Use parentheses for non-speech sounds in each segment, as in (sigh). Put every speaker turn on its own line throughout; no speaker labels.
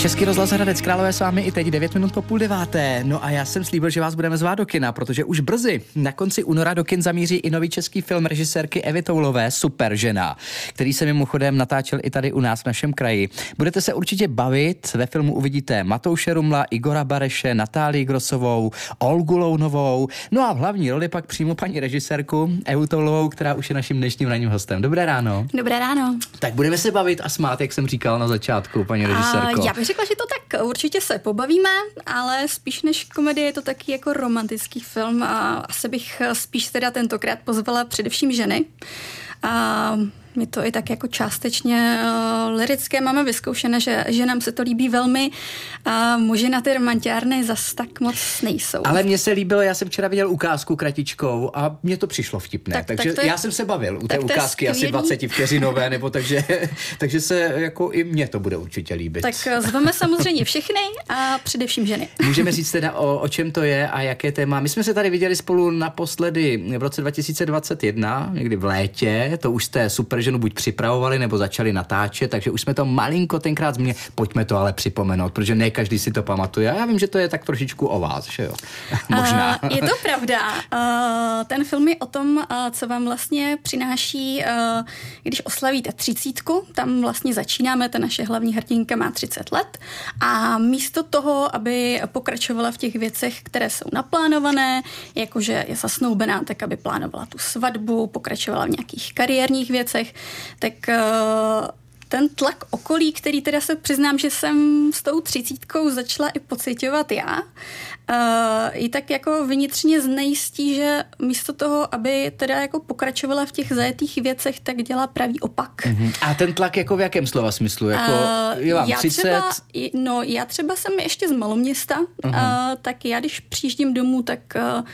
Český rozhlas Hradec Králové s vámi i teď 9 minut po půl deváté. No a já jsem slíbil, že vás budeme zvát do kina, protože už brzy na konci února do kin zamíří i nový český film režisérky Evy Toulové Super žena, který se mimochodem natáčel i tady u nás v našem kraji. Budete se určitě bavit, ve filmu uvidíte Matouše Rumla, Igora Bareše, Natálii Grosovou, Olgu Lounovou, no a v hlavní roli pak přímo paní režisérku Evu Toulovou, která už je naším dnešním ranním hostem. Dobré ráno.
Dobré ráno.
Tak budeme se bavit a smát, jak jsem říkal na začátku, paní režisérko.
A já bych řekla, že to tak určitě se pobavíme, ale spíš než komedie je to taky jako romantický film a asi bych spíš teda tentokrát pozvala především ženy. A my to i tak jako částečně uh, lirické máme vyzkoušené, že, že nám se to líbí velmi a muži na ty romantiárny zas tak moc nejsou.
Ale mně se líbilo, já jsem včera viděl ukázku kratičkou a mně to přišlo vtipné,
Tak-
takže
tak je-
já jsem se bavil u té ukázky asi
skvělý.
20 vteřinové, nebo takže, (laughs) takže se jako i mně to bude určitě líbit.
Tak uh, zveme samozřejmě všechny a především ženy. (laughs)
Můžeme říct teda, o, o čem to je a jaké téma. My jsme se tady viděli spolu naposledy v roce 2021, někdy v létě, to už jste super ženu buď připravovali nebo začali natáčet, takže už jsme to malinko tenkrát změnili. Pojďme to ale připomenout, protože ne každý si to pamatuje. A já vím, že to je tak trošičku o vás, že jo? (laughs) Možná.
Uh, je to pravda. Uh, ten film je o tom, uh, co vám vlastně přináší, uh, když oslavíte třicítku, tam vlastně začínáme, ta naše hlavní hrdinka má 30 let a místo toho, aby pokračovala v těch věcech, které jsou naplánované, jakože je zasnoubená, tak aby plánovala tu svatbu, pokračovala v nějakých kariérních věcech, tak uh, ten tlak okolí, který teda se přiznám, že jsem s tou třicítkou začala i pocitovat já, uh, i tak jako vnitřně znejistí, že místo toho, aby teda jako pokračovala v těch zajetých věcech, tak dělá pravý opak.
Mhm. A ten tlak jako v jakém slova smyslu? Jako,
Uh,
je vám
já
30?
Třeba, no, já třeba jsem ještě z maloměsta, uh, tak já když přijíždím domů, tak uh,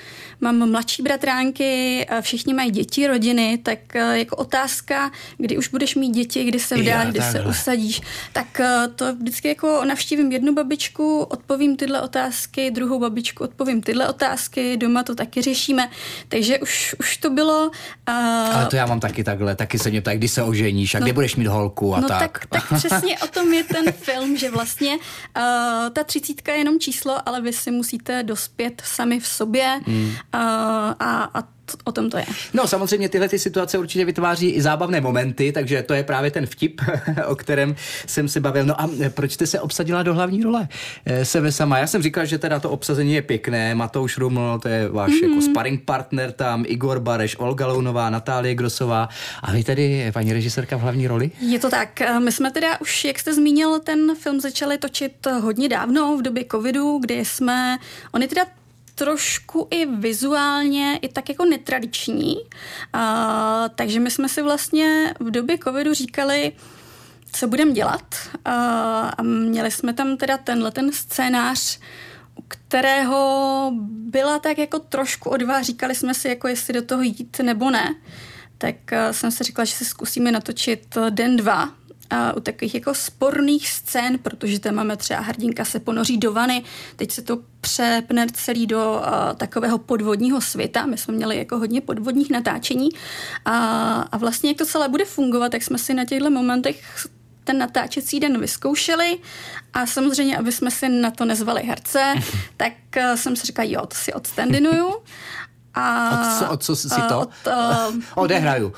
mám mladší bratránky, uh, všichni mají děti, rodiny, tak uh, jako otázka, kdy už budeš mít děti, kdy se vdáš, kdy se
takhle.
usadíš, tak uh, to vždycky jako navštívím jednu babičku, odpovím tyhle otázky, druhou babičku odpovím tyhle otázky, doma to taky řešíme, takže už, už to bylo... Uh,
Ale to já mám taky takhle, taky se mě ptá, kdy se oženíš a kde budeš mít holku a
no
tak.
tak. tak. přesně o tom je ten (laughs) film, že vlastně uh, ta třicítka je jenom číslo, ale vy si musíte dospět sami v sobě hmm. uh, a, a o tom to je.
No samozřejmě tyhle ty situace určitě vytváří i zábavné momenty, takže to je právě ten vtip, (laughs) o kterém jsem se bavil. No a proč jste se obsadila do hlavní role eh, sebe sama? Já jsem říkal, že teda to obsazení je pěkné, Matouš Ruml, to je váš mm-hmm. jako sparring partner tam, Igor Bareš, Olga Lounová, Natálie Grosová a vy tedy, paní režisérka v hlavní roli?
Je to tak. Eh, My jsme teda už, jak jste zmínil, ten film začali točit hodně dávno, v době covidu, kdy jsme, on je teda trošku i vizuálně, i tak jako netradiční. A, takže my jsme si vlastně v době covidu říkali, co budeme dělat. A, měli jsme tam teda tenhle ten scénář, u kterého byla tak jako trošku odvaha. Říkali jsme si, jako jestli do toho jít nebo ne. Tak eh, jsem si řekla, že si zkusíme natočit eh, den dva u takových jako sporných scén, protože tam máme třeba hrdinka se ponoří do vany, teď se to přepne celý do uh, takového podvodního světa. My jsme měli jako hodně podvodních natáčení a, a vlastně jak to celé bude fungovat, tak jsme si na těchto momentech ten natáčecí den vyzkoušeli a samozřejmě, aby jsme si na to nezvali herce, (laughs) tak uh, jsem si říkala, jo, to si odstandinuju. (laughs) A,
Od co- od co si to?
Od, uh, (laughs)
Odehraju.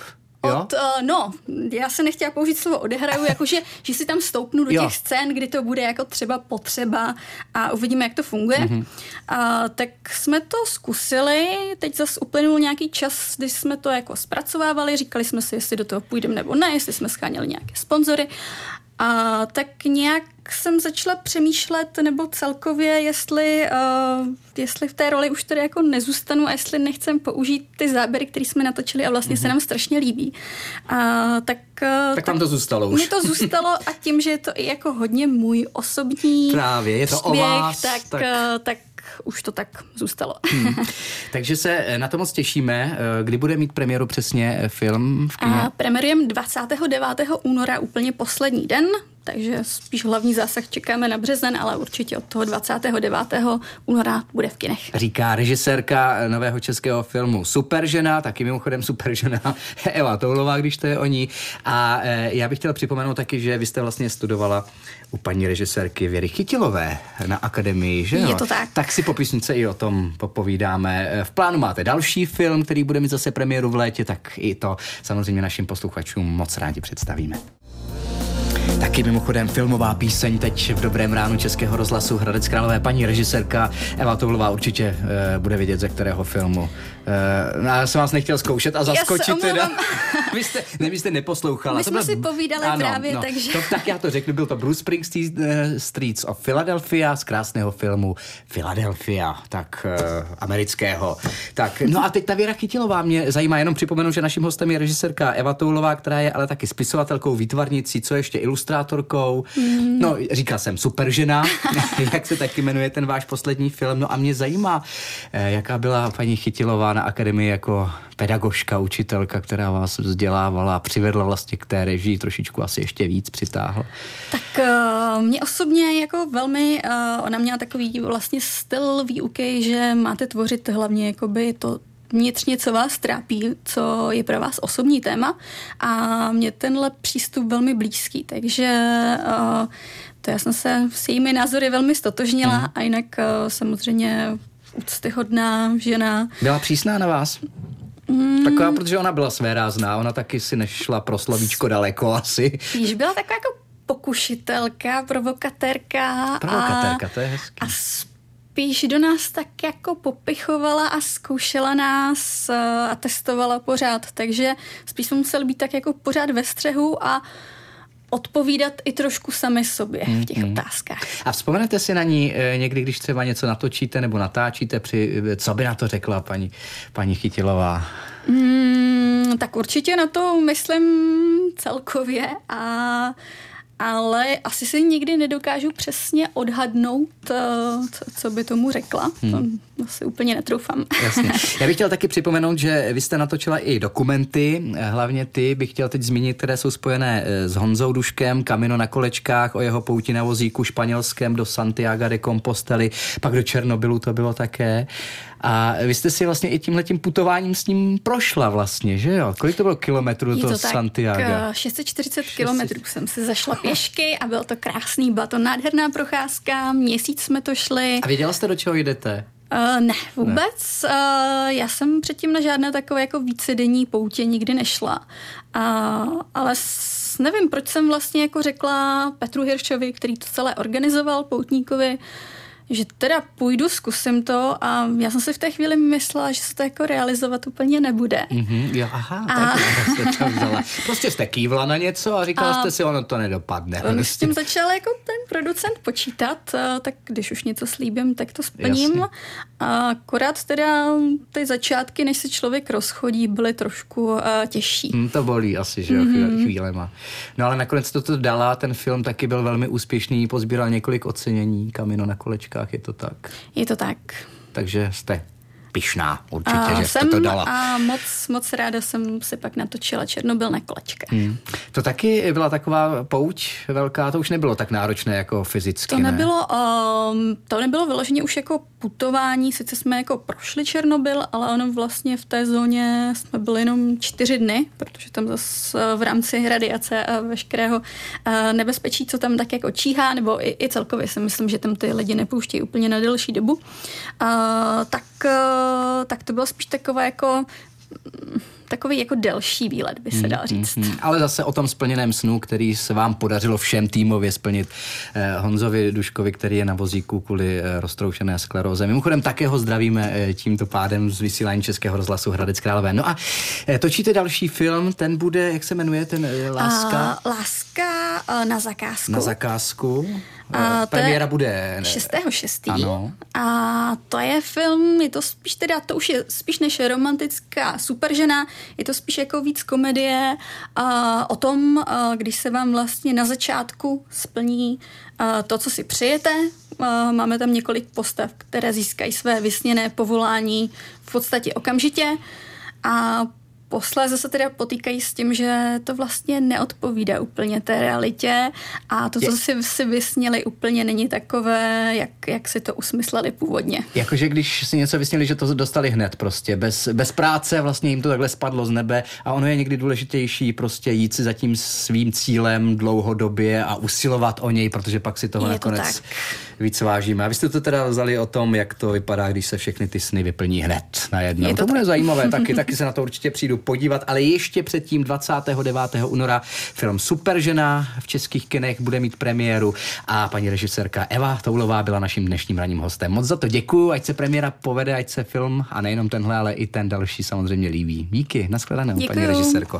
Jo?
od, uh, no, já se nechtěla použít slovo odehraju, jakože, (laughs) že si tam stoupnu do
Jo.
těch scén, kdy to bude jako třeba potřeba a uvidíme, jak to funguje.
Mhm.
Mm-hmm. A, tak jsme to zkusili, teď zase uplynul nějaký čas, když jsme to jako zpracovávali, říkali jsme si, jestli do toho půjdeme nebo ne, jestli jsme scháněli nějaké sponzory. A tak nějak jsem začala přemýšlet, nebo celkově, jestli, uh, jestli v té roli už tady jako nezůstanu a jestli nechcem použít ty záběry, které jsme natočili a vlastně mm-hmm. se nám strašně líbí. A, tak, uh,
Tak vám to zůstalo už.
Mně to zůstalo a tím, že je to i jako hodně můj osobní
Právě, je to o
příběh,
vás,
tak,
tak-
tak... tak už to tak zůstalo.
Hmm. (laughs) Takže se na to moc těšíme. Kdy bude mít premiéru přesně film v kině?
A premiérujeme 29. února úplně poslední den, takže spíš hlavní zásah čekáme na březen, ale určitě od toho 29. února bude v kinech.
Říká režisérka nového českého filmu Superžena, taky mimochodem Superžena (laughs) Eva Toulová, když to je o ní. A e, já bych chtěl připomenout taky, že vy jste vlastně studovala u paní režisérky Věry Chytilové na akademii, že
jo? Je to tak.
Tak si po písnice i o tom popovídáme. V plánu máte další film, který bude mít zase premiéru v létě, tak i to samozřejmě našim posluchačům moc rádi představíme. Taky mimochodem filmová píseň teď v dobrém ránu Českého rozhlasu Hradec Králové. Paní režisérka Eva Toulová určitě uh, bude vědět, ze kterého filmu. Uh, já jsem vás nechtěl zkoušet a zaskočit teda. (laughs) vy, jste, ne, vy jste neposlouchala.
My jsme to si povídali ano, právě, no, takže...
To, tak já to řeknu, byl to Bruce Springsteen uh, Streets of Philadelphia z krásného filmu Philadelphia, tak uh, amerického. Tak, no a teď ta Věra Chytilová mě zajímá, jenom připomenu, že naším hostem je režisérka Eva Toulová, která je ale taky spisovatelkou, výtvarnicí, co ještě ilustrátorkou. Mm. No, říkal jsem super žena, (laughs) jak se taky jmenuje ten váš poslední film. No a mě zajímá, eh, jaká byla paní Chytilová na akademii jako pedagožka, učitelka, která vás vzdělávala a přivedla vlastně k té režii, trošičku asi ještě víc přitáhla.
Tak uh, mě osobně jako velmi, uh, ona měla takový vlastně styl výuky, že máte tvořit hlavně jakoby to, vnitřně, co vás trápí, co je pro vás osobní téma a mě tenhle přístup velmi blízký, takže uh, to já jsem se s jejími názory velmi stotožnila mm. a jinak uh, samozřejmě úctyhodná žena.
Byla přísná na vás? Mm. Taková, protože ona byla své rázná, ona taky si nešla pro slovíčko daleko asi.
Již byla taková jako pokušitelka, provokatérka.
Provokatérka, a, to je hezký.
A spíš do nás tak jako popichovala a zkoušela nás eh, a testovala pořád, takže spíš jsme museli být tak jako pořád ve střehu a odpovídat i trošku sami sobě v těch mm-hmm. otázkách.
A vzpomenete si na ní e, někdy, když třeba něco natočíte nebo natáčíte, při, co by na to řekla paní, paní Chytilová?
Mm, tak určitě na to myslím celkově a ale asi si nikdy nedokážu přesně odhadnout, eh, co by tomu řekla. Hmm. To asi úplně netroufám.
Jasně. (laughs) Já bych chtěl taky připomenout, že vy jste natočila i dokumenty, hlavně ty bych chtěl teď zmínit, které jsou spojené eh, s Honzou Duškem, Kamino na kolečkách, o jeho pouti na vozíku španělském do Santiago de Compostely, pak do Černobylu to bylo také. A vy jste si vlastně i tímhle tím putováním s ním prošla vlastně, že jo? Kolik to bylo kilometrů do toho to Santiago?
Tak, 640 kilometrů jsem si zašla pěšky a byl to krásný, byla to nádherná procházka, měsíc jsme to šli.
A věděla jste, do čeho jdete?
Uh, ne, vůbec. Ne. Uh, já jsem předtím na žádné takové jako vícedenní poutě nikdy nešla. Uh, ale s, nevím, proč jsem vlastně jako řekla Petru Hiršovi, který to celé organizoval, poutníkovi, uh, že teda půjdu, zkusím to a já jsem si v té chvíli myslela, že se to jako realizovat úplně nebude.
Mm-hmm, jo, aha, a... tak jste to vzala. Prostě jste kývla na něco a říkala a... jste si, ono to nedopadne.
On s tím začal jako ten producent počítat, tak když už něco slíbím, tak to splním. Jasně. A akorát teda ty začátky, než se člověk rozchodí, byly trošku uh, těžší.
Hmm, to bolí asi, že jo, mm-hmm. chvílema. No ale nakonec to to dala, ten film taky byl velmi úspěšný, pozbíral několik ocenění, Kamino na kolečka Čechách, je to tak?
Je to tak.
Takže jste pišná určitě, a že jsem to dala.
A moc, moc ráda jsem si pak natočila Černobyl na kolečka. Hmm.
To taky byla taková pouť velká, to už nebylo tak náročné jako fyzicky,
To nebylo, ne? um, to nebylo vyloženě už jako putování, sice jsme jako prošli Černobyl, ale ono vlastně v té zóně jsme byli jenom čtyři dny, protože tam zase v rámci radiace a veškerého uh, nebezpečí, co tam tak jako číhá, nebo i, i celkově si myslím, že tam ty lidi nepouštějí úplně na delší dobu, uh, tak tak to bylo spíš takové jako takový jako delší výlet, by se hmm, dal říct. Hmm, hmm.
Ale zase o tom splněném snu, který se vám podařilo všem týmově splnit eh, Honzovi Duškovi, který je na vozíku kvůli eh, roztroušené skleróze. Mimochodem také ho zdravíme eh, tímto pádem z vysílání Českého rozhlasu Hradec Králové. No a eh, točíte další film, ten bude, jak se jmenuje, ten eh, Láska?
Uh, láska uh, na zakázku.
Na zakázku. A Premiéra bude
6.6. Ano. A to je film, je to spíš teda, to už je spíš než romantická superžena, je to spíš jako víc komedie a o tom, a když se vám vlastně na začátku splní a to, co si přejete. Máme tam několik postav, které získají své vysněné povolání v podstatě okamžitě a posléze se teda potýkají s tím, že to vlastně neodpovídá úplně té realitě a to, co si, si vysněli, úplně není takové, jak, jak si to usmysleli původně.
Jakože když si něco vysněli, že to dostali hned prostě, bez, bez práce, vlastně jim to takhle spadlo z nebe a ono je někdy důležitější prostě jít si za tím svým cílem dlouhodobě a usilovat o něj, protože pak si toho je nakonec to víc vážíme. A vy jste to teda vzali o tom, jak to vypadá, když se všechny ty sny vyplní hned najednou. Je to, to bude zajímavé, taky, (laughs) taky se na to určitě přijdu podívat, ale ještě předtím 29. února film Superžena v českých kinech bude mít premiéru a paní režisérka Eva Toulová byla naším dnešním ranním hostem. Moc za to děkuju, ať se premiéra povede, ať se film a nejenom tenhle, ale i ten další samozřejmě líbí. Díky, nashledanou, paní režisérko.